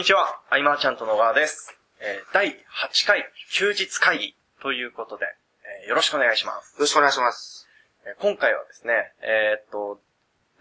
にちは、アイマーちゃんと野川です。えー第8回休日会議ということで、えーよろしくお願いします。よろしくお願いします。えー今回はですね、えーっと、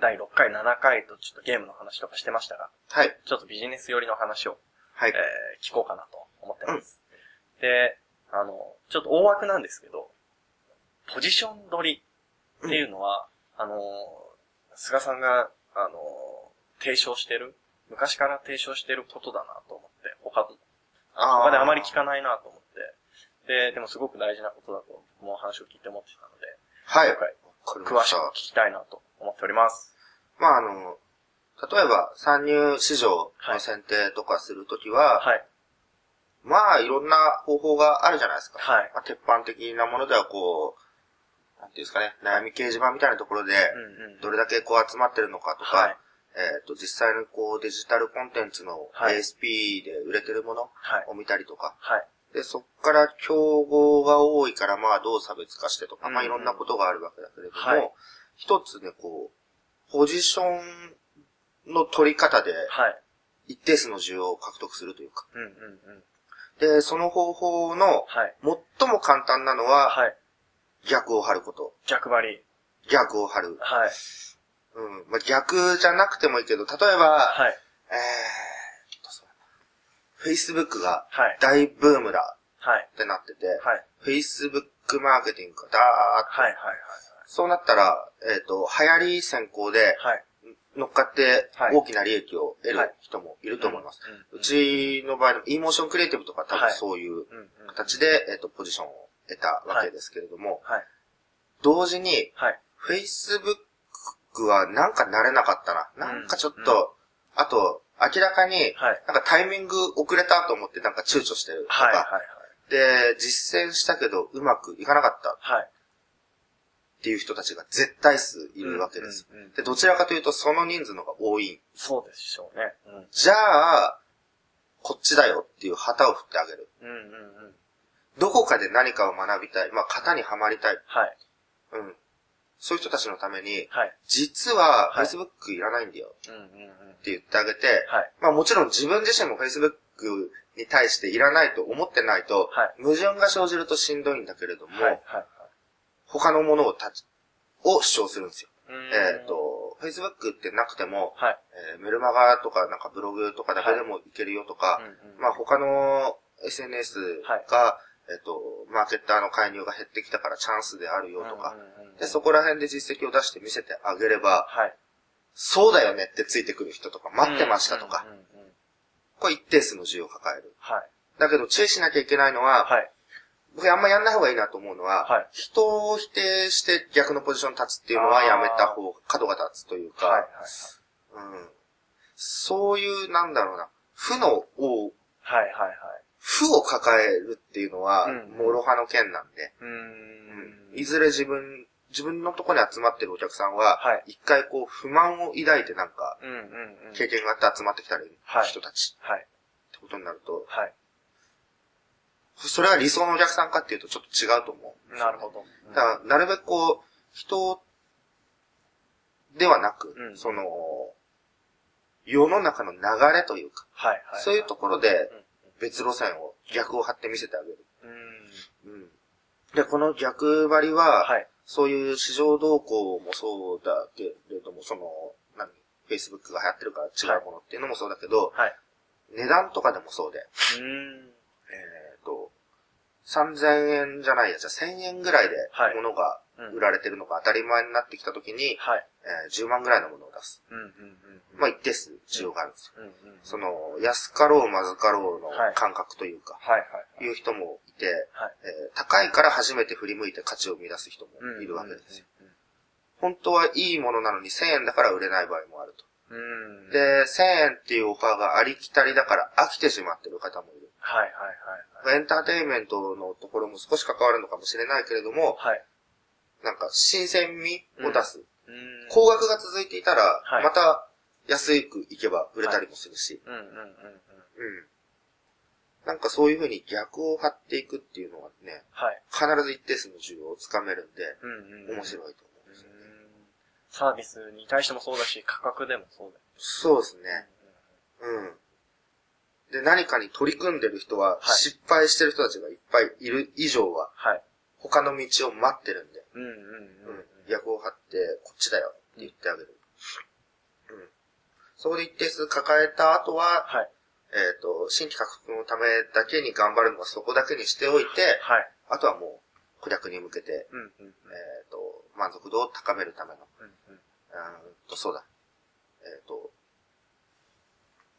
第6回、7回とちょっとゲームの話とかしてましたが、はい。ちょっとビジネス寄りの話を、はい。えー聞こうかなと思ってます。で、あの、ちょっと大枠なんですけど、ポジション取りっていうのは、あの、菅さんが、あの、提唱してる、昔から提唱してることだなと思って、他のあ他であまり聞かないなと思って、で、でもすごく大事なことだと、もう話を聞いて思ってたので、はい。今回、詳ししく聞きたいなと思っております。まあ、あの、例えば、参入市場の選定とかするときは、はい。まあ、いろんな方法があるじゃないですか。はい。まあ、鉄板的なものでは、こう、なんていうんですかね、悩み掲示板みたいなところで。どれだけこう集まってるのかとか、はいえっ、と、実際にこうデジタルコンテンツのはい ASP で売れてるものはい。を見たりとか、はい。で、そっから競合が多いから、まあどう差別化してとか、まあうんいろんなことがあるわけだけれども、はい一つね、こう、ポジションの取り方ではい。一定数の需要を獲得するというか。うんうんうん。で、その方法のはい。最も簡単なのは、はい。逆を張ること。逆張り。逆を張る。はい。うん。まあ、逆じゃなくてもいいけど、例えば、はい。えーっと、そうだな Facebook がはい。大ブームだはい。ってなってて、はい。Facebook マーケティングがダーッとはい。はい。そうなったら、えっ、と、流行り先行ではい。乗っかってはい大きな利益を得はいる人もいると思います。うんうちの場合でも e モーションクリエイティブとか多分はいそういううんうん。形で、えっ、と、ポジションを得たわけですけれども、はい。同時に、はい。Facebook はなんか慣れなかったな。なんかちょっと、あと、明らかに、はい。なんかタイミング遅れたと思ってなんか躊躇してるとか、はい。はい。で、実践したけどうまくいかなかったはい。っていう人たちが絶対数いるわけです。うんうんうんで、どちらかというとその人数の方が多い。そうでしょうね。うん。じゃあ、こっちだよっていう旗を振ってあげる。うんうんうん。どこかで何かを学びたい。まあ、型にはまりたい。はい。うん。そういう人たちのために、はい。実ははい Facebook いらないんだよ。って言ってあげて、はい。まあもちろん自分自身も Facebook に対していらないと思ってないと、はい矛盾が生じるとしんどいんだけれども、はい。はい。他のものをたちを主張するんですよ。うんえっ、、と、Facebook ってなくても、はい。えーメルマガとかなんかブログとかだけでもいけるよとか、うんうんまあ他の SNS が、えっ、と、マーケッターの介入が減ってきたからチャンスであるよとか、で、そこら辺で実績を出して見せてあげれば、はい。そうだよねってついてくる人とか、待ってましたとかこれ一定数の需要を抱える。はい。だけど注意しなきゃいけないのは、はい。僕あんまやんない方がいいなと思うのは、はい人を否定して逆のポジションに立つっていうのはやめた方が、角が立つというか、はい。うん、そういう、なんだろうな、負のを、はい。はい。はい。負を抱えるっていうのは、うん諸刃の剣なんで、うーん。いずれ自分、自分のところに集まってるお客さんは、はい一回こう不満を抱いてなんか。経験があって集まってきたはい人たちはい。ってことになると、はい。それは理想のお客さんかっていうとちょっと違うと思う。なるほど。だから、なるべくこう、人ではなく、うんその、世の中の流れというか、はい。はい。そういうところでうん別路線を逆を張って見せてあげる。うん。うん。で、この逆張りは、はい。そういう市場動向もそうだけれども、その、何 ?Facebook が流行ってるから違うものっていうのもそうだけど、はい。値段とかでもそうで、うーん。えっ、と、3000円じゃないや、じゃあ1000円ぐらいではい物が売られてるのが当たり前になってきたときに、はい。えー10万ぐらいのものを出す。うんうんうん。まあ一定数需要があるんですよ。うんうん。その、安かろうまずかろうのはい感覚というか、はいはい。いう人もいて、はい。えー高いから初めて振り向いて価値を生み出す人もいるわけですよ。うんうん本当はいいものなのに1000円だから売れない場合もあると。うん。うん。で、1000円っていうオファーがありきたりだから飽きてしまってる方もいる。はいはいはいエンターテインメントのところも少し関わるのかもしれないけれども、はい。はい。なんか新鮮味を出す。うん。高額が続いていたら、はいまた安くいけば売れたりもするし、うんうんうんうん。うん。なんかそういうふうに逆を張っていくっていうのはね、はい。必ず一定数の需要をつかめるんで、うんうん。面白いと思うんですよね。サービスに対してもそうだし、価格でもそうだよそうですね。ね。うん。で、何かに取り組んでる人は、はい失敗してる人たちがいっぱいいる以上は、はい。他の道を待ってるんで、うんうんうんうん。役を張って、こっちだよって言ってあげる。うん。そこで一定数抱えた後は、はい。えっ、と、新規獲得のためだけに頑張るのはそこだけにしておいて、はい。あとはもう、顧客に向けて、うんうんうん。えっ、と、満足度を高めるための、うんうんうーんと、そうだ。えっ、と、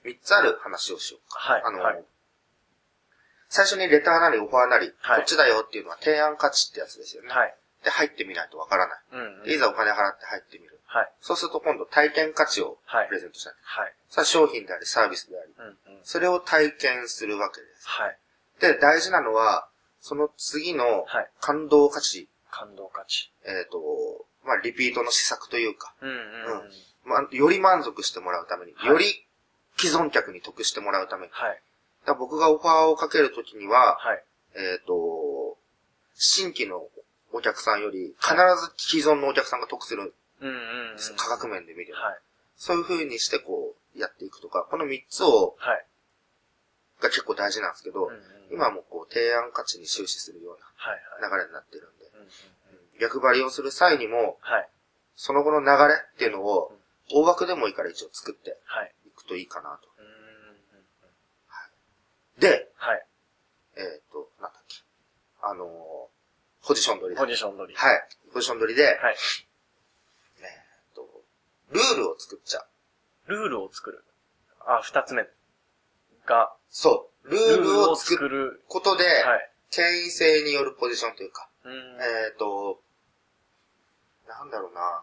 三つある話をしようか。はい。あの、はい。最初にレターなりオファーなり、はいこっちだよっていうのは提案価値ってやつですよね。はい。で、入ってみないとわからない。うんうん。でいざお金払って入ってみる。はい。そうすると今度体験価値をはいプレゼントしたい。はい。さあ商品でありサービスであり、うんうん。それを体験するわけです。はい。で、大事なのは、その次のはい。感動価値、感動価値。えっ、と、まあ、リピートの施策というか、うんうんうん。まあ、より満足してもらうために、はいより既存客に得してもらうために、はい。僕がオファーをかけるときには、はい。えっ、と、新規のお客さんより、必ず既存のお客さんが得するんでうん。価格面で見る。はい。そういう風にしてこう、やっていくとか、この3つを、はい。が結構大事なんですけど、うんうん今はもうこう、提案価値に終始するようはいはい。な流れになってるんで、うん逆張りをする際にも、はい。その後の流れっていうのを、大枠でもいいから一応作ってはい。いくといいかなと。うんうんうんで、はい。えっ、と、なんだっけ。あのーポジション取りだポジション取り。はい。ポジション取りで、はい。えっ、と、ルールを作っちゃう。ルールを作る。あ、二つ目が、そう。ルルールを作るる。ことで、はい。権威性によるポジションというか、うん。えっ、と、なんだろうな、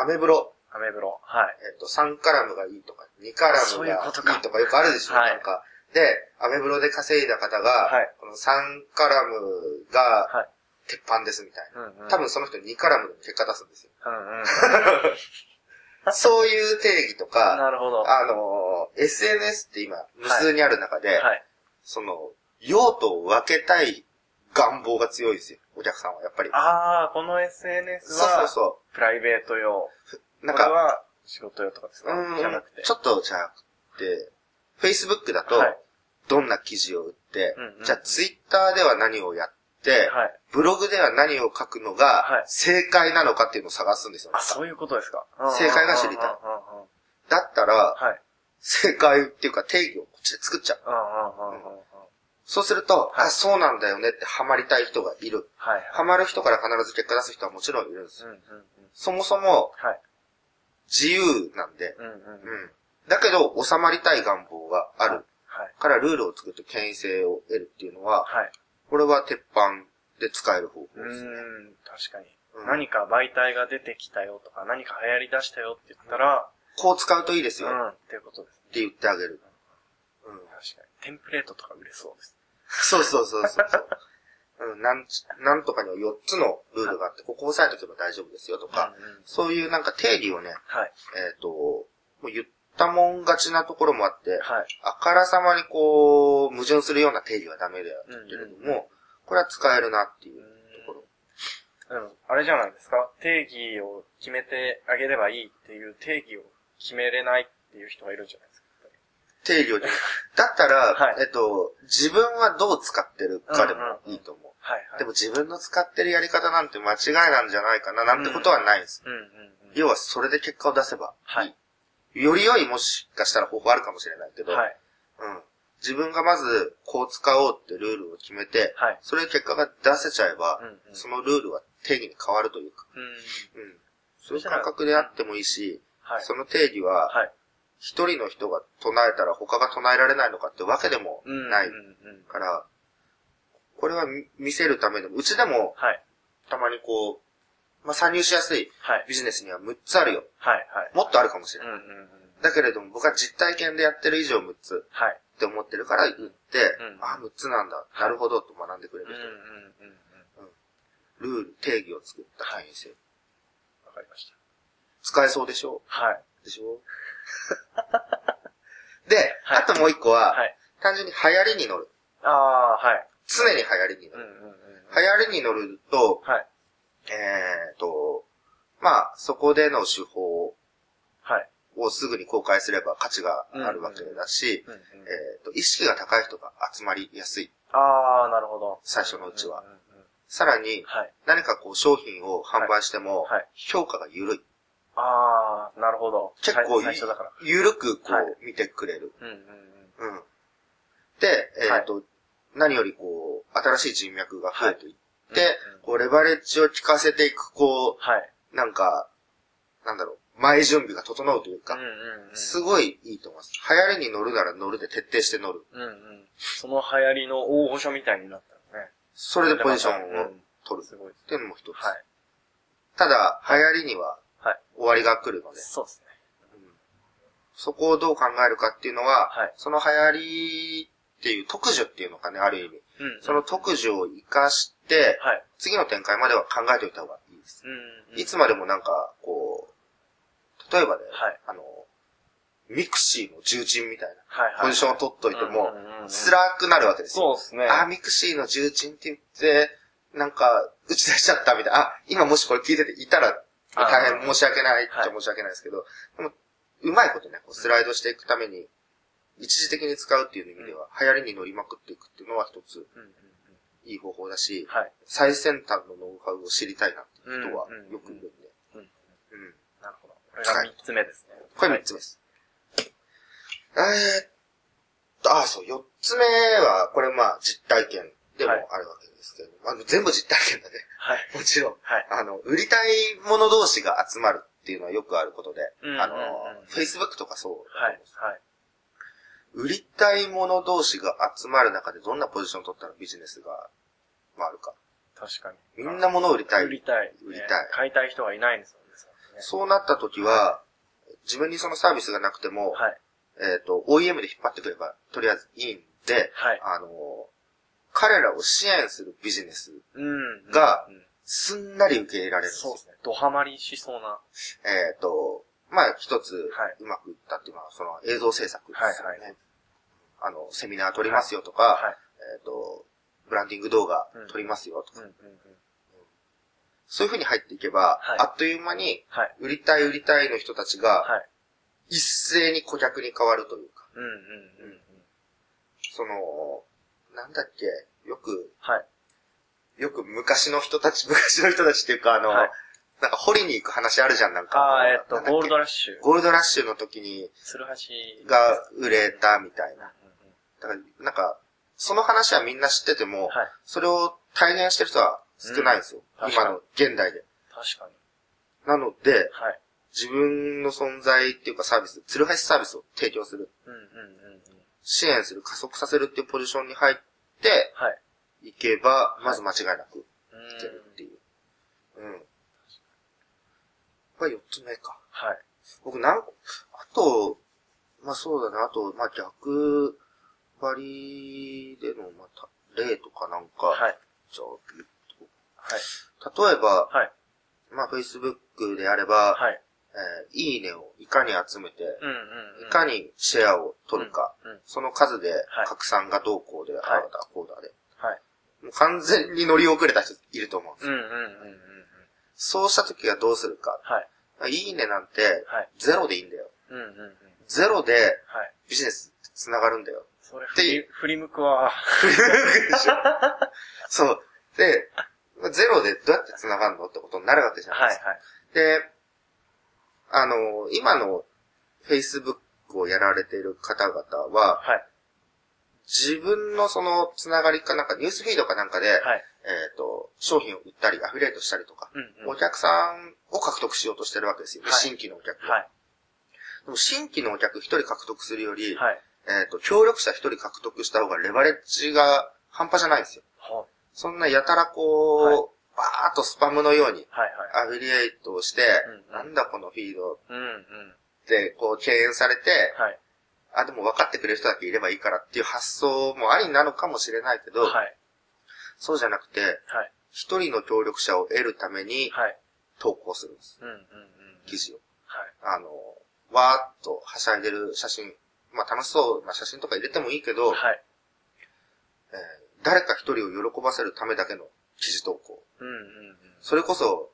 うんアメブロ、アメブロ。はい。えっ、と、3カラムがいいとか、2カラムがいいことかとかよくあるでしょ、はいなんか。で、アメブロで稼いだ方が、はいこの3カラムがはい。鉄板ですみたいな。うんうん。多分その人2カラムでも結果出すんですよ。うんうん。そういう定義とか、なるほど。あのー SNS って今無数にある中で、はい。その、用途を分けたい願望が強いですよ、お客さんはやっぱり。ああ、この SNS そうそうは、そプライベート用。う。なんか、は仕事用とかですか？うんじゃなくて。ちょっとじゃなくて、Facebook だとはい、どんな記事を売って、うんうんうんじゃあ Twitter では何をやって、はい。ブログでは何を書くのがはい正解なのかっていうのを探すんですよ。あ、そういうことですか？正解が知りたいだったら、はい。正解っていうか定義をこっちで作っちゃう。そうすると、はいあ、そうなんだよねってハマりたい人がいる。はい。ハマる人から必ず結果出す人はもちろんいるんです。そもそもはい。自由なんで、うんうん。うん。だけど、収まりたい願望があるはい。からルールを作って権威性を得るっていうのは、はい。これは鉄板で使える方法うですね。ーん、確かに。うん何か媒体が出てきたよとか、何か流行り出したよって言ったら、こう使うといいですよ。っうん、っていうことですね。て言ってあげる。うん。確かに。テンプレートとか売れそうです。そうそうそうそうそう。うん、なんち、なんとかには4つのルールがあって、ここ押さえとけば大丈夫ですよとか、うんうんそういうなんか定義をね、はい。えっ、と、もう言ったもん勝ちなところもあって、はい。あからさまにこう、矛盾するような定義はダメだよけれども、うんうんこれは使えるなっていうところ。うん、あれじゃないですか？定義を決めてあげればいいっていう定義を決めれないっていう人がいるんじゃないですか。定義を。だったら、はいえっと、自分はどう使ってるかでもいいと思う。はいはい。でも自分の使ってるやり方なんて間違いなんじゃないかななんてことはないんです。うんうんうん。要はそれで結果を出せばいい。はいより良いもしかしたら方法あるかもしれないけど、はい。うん、自分がまずこう使おうってルールを決めて、はい。それで結果が出せちゃえば、うんうんそのルールは定義に変わるというか、うん。うん、そういう感覚であってもいいし、はい。その定義は、はい。一人の人が唱えたら他が唱えられないのかってわけでもうん。ない。から、これは見見せるためでも、うちでもはい。たまにこう、まあ、参入しやすいはい。ビジネスには6つあるよ。はい。はい。もっとあるかもしれない。うんうんうん。だけれども僕は実体験でやってる以上6つはい。って思ってるから言って、うんあ、6つなんだ。なるほどと学んでくれるうんうん人。うんうん。ルール、定義を作った会員制。わかりました。使えそうでしょ？はい。でしょ？で、はいあともう一個は、はい。単純に流行りに乗る。ああ、はい。常に流行りに乗る。うんうんうん。流行りに乗ると、はい。えーと、まあ、そこでの手法はい。をすぐに公開すれば価値があるわけだし、うんうんえっ、と、意識が高い人が集まりやすい。ああ、なるほど。最初のうちはんんんうんさらに、はい。何かこう商品を販売しても評価が緩い。ああ、なるほど。結構最最初だから。緩くこはいう見てくれる。うんうんうん。うん。で、えっ、と、何よりこう、新しい人脈が増えていっこう、レバレッジを効かせていく、こはい。う、なんか、なんだろう、前準備が整うというか、うんうんうん。すごいいいと思います。流行りに乗るなら乗るで徹底して乗る。うんうん。その流行りの大御所みたいになったのね。それでポジションをうん取る。すごい。っていうのも一つ。はい。ただ、流行りにははい。終わりが来るので、そうですね。うんそこをどう考えるかっていうのは、はいその流行りっていう特需っていうのかね、ある意味。うん。その特需を活かして、はい。次の展開までは考えておいた方がいいです。うんうん。いつまでもなんか、こう、例えばね、はいあの、 mixi の重鎮みたいなはいはい。ポジションを取っといても辛くなるわけですよ。そうですね。あ、 mixi の重鎮って言って、なんか、打ち出しちゃったみたいな。あ、今もしこれ聞いてていたら、あ大変申し訳ないっちはいゃ申し訳ないですけど、でも、うまいことね、こうスライドしていくために、一時的に使うっていう意味では、流行りに乗りまくっていくっていうのは一つ。いい方法だし、はい。最先端のノウハウを知りたいなっていう人はよくいるんで。うん。うん。なるほど。これが三つ目ですね。これ三つ目です。えーっと、あ、そう、四つ目は、これまあ実体験でもあるわけですけど、まあ全部実体験だね。はい。もちろん。はい。あの、売りたい者同士が集まるっていうのはよくあることで、うんあの Facebook とかそうだとはい思うんです。。はい。売りたい者同士が集まる中でどんなポジションを取ったらビジネスが回るか。確かに。みんな物を売りたい。売りたい。売りたいね買いたい人がいないんですよね。そうなった時は、自分にそのサービスがなくても、はい。えっ、と、OEM で引っ張ってくれば、とりあえずいいんで、はい。あの、彼らを支援するビジネス、うん。がうんすんなり受け入れられるんですよそうですね。ドハマりしそうな。えっ、と、まあ、一つはい、うまくいったっていうのは、その映像制作ですよね。はいはいあの、セミナー撮りますよとか、はい。えっ、と、ブランディング動画撮りますよとか、うんうんうん。そういう風に入っていけば、はいあっという間に、はい。売りたい売りたいの人たちが、はい。一斉に顧客に変わるというか、うんうんうんうん。その、なんだっけ、よく、はい。よく昔の人たち、昔の人たちっていうか、あの、はいなんか掘りに行く話あるじゃん、なんか。ああ、えっと、ゴールドラッシュ。ゴールドラッシュの時に、鶴橋が売れたみたいな。だから、なんか、その話はみんな知ってても、はい。それを体現してる人は少ないんですよ。うん今の現代で。確かに。なので、はい。自分の存在っていうかサービス、鶴橋サービスを提供する、うんうんうんうん。支援する、加速させるっていうポジションに入ってはい。いけば、いまず間違いなくういけるっていう。うん。これ四つ目か。はい。僕なん、あと、まあそうだね、あと、まあ逆張りでの、また、例とかなんか、はい。じゃあはい。例えば、はい。まあ Facebook であれば、はい。えーいいねをいかに集めて、うんうんうん。いかにシェアを取るか、うんうんその数ではい拡散がどうこうで、ああだこうだで、はい。もう完全に乗り遅れた人いると思うんですよ。うんうんうんうんうん。そうした時はどうするか。はい。いいねなんて、はい。ゼロでいいんだよ。うんうんうん。ゼロではい。ビジネスつながるんだよ。それ、で振り、振り向くわ。そう。で、ゼロでどうやって繋がるのってことになるわけじゃないはいですか。で、あの、今の Facebook をやられている方々は、はい。自分のその繋がりかなんか、ニュースフィードかなんかで、はい。えっ、と、商品を売ったり、アフィリエイトしたりとか、うんうん。お客さんを獲得しようとしてるわけですよね。はい新規のお客をはい。でも新規のお客一人獲得するより、はい。えっ、と、協力者一人獲得した方がレバレッジが半端じゃないんですよ。はそんなやたらこう、はいバーっとスパムのように。アフィリエイトをして、うんなんだこのフィード。ってこう敬遠されて、はい。あ、でも分かってくれる人だけいればいいからっていう発想もありなのかもしれないけど、はい。そうじゃなくて、はい。一人の協力者を得るためにはい。投稿するんです。うんうんうん。記事を。はい。あの、わーっとはしゃいでる写真、まあ楽しそうな写真とか入れてもいいけど、はい。えー誰か一人を喜ばせるためだけの記事投稿。うんうんうん。それこそ、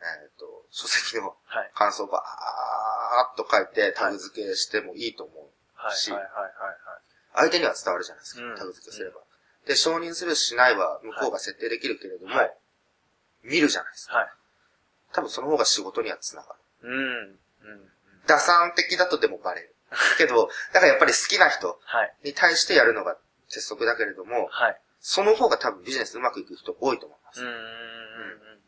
えっ、と、書籍のはい。感想をバーっと書いてタグ付けしてもいいと思う。はい。し。相手には伝わるじゃないですかうん、タグ付けすれば。で、承認するしないは向こうが設定できるけれども、はい見るじゃないですか。はい。多分その方が仕事にはつながる。うん。うん。打算的だとでもバレる。けど、だからやっぱり好きな人はい。に対してやるのが鉄則だけれども、はい。その方が多分ビジネスうまくいく人多いと思います。うん。うん。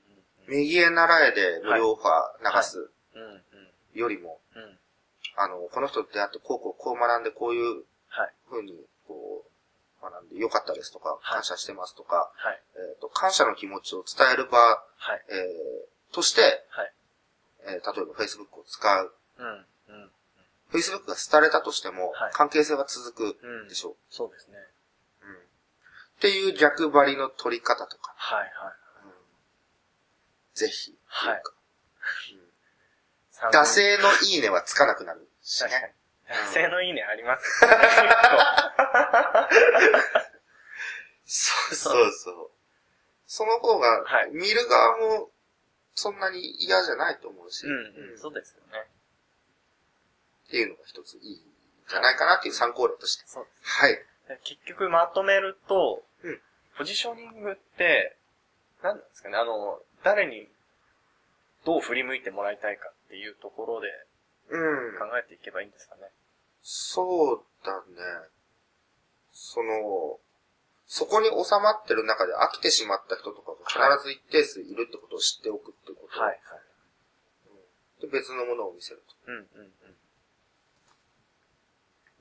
右へ習えで無料オファー流す。よりも、うん。あの、この人と出会ってこうこうこう学んでこういうはい。風にこう、学んでよかったですとか、はい感謝してますとか、はい。えっ、と、感謝の気持ちを伝える場、はい。えー、として、はい。えー例えば Facebook を使う。うん。うん。Facebook が廃れたとしても、はい関係性は続くうんでしょう。そうですね。うんっていう逆張りの取り方とか、はい。はい。うんぜひ、はいなん惰性のいいねはつかなくなるし確かにね。。惰性のいいねあります。そうそうそう。その方がはい、見る側もそんなに嫌じゃないと思うし、うん。うん。そうですよね。っていうのが一ついいんじゃないかなっていう参考例として。そうはい。で結局まとめると、うんポジショニングって、何なんですかね、あの、誰にどう振り向いてもらいたいかっていうところでうん。考えていけばいいんですかね。そうだね。その、そこに収まってる中で飽きてしまった人とかが必ず一定数いるってことを知っておくってこと。はい。で、別のものを見せるうんうんう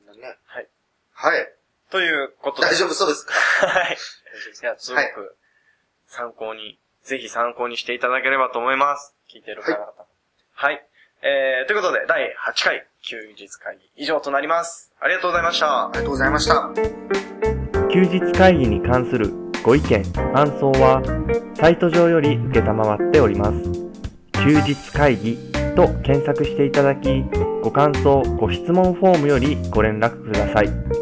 ん。と。ね。はい。はい。ということで。大丈夫そうですか？はい。いや、すごく参考に、ぜひ参考にしていただければと思います。聞いてる方々。はい。えー、ということで、第8回休日会議以上となります。ありがとうございましたあ。りがとうございました。休日会議に関するご意見、感想は、サイト上より受けたまわっております。休日会議と検索していただき、ご感想、ご質問フォームよりご連絡ください。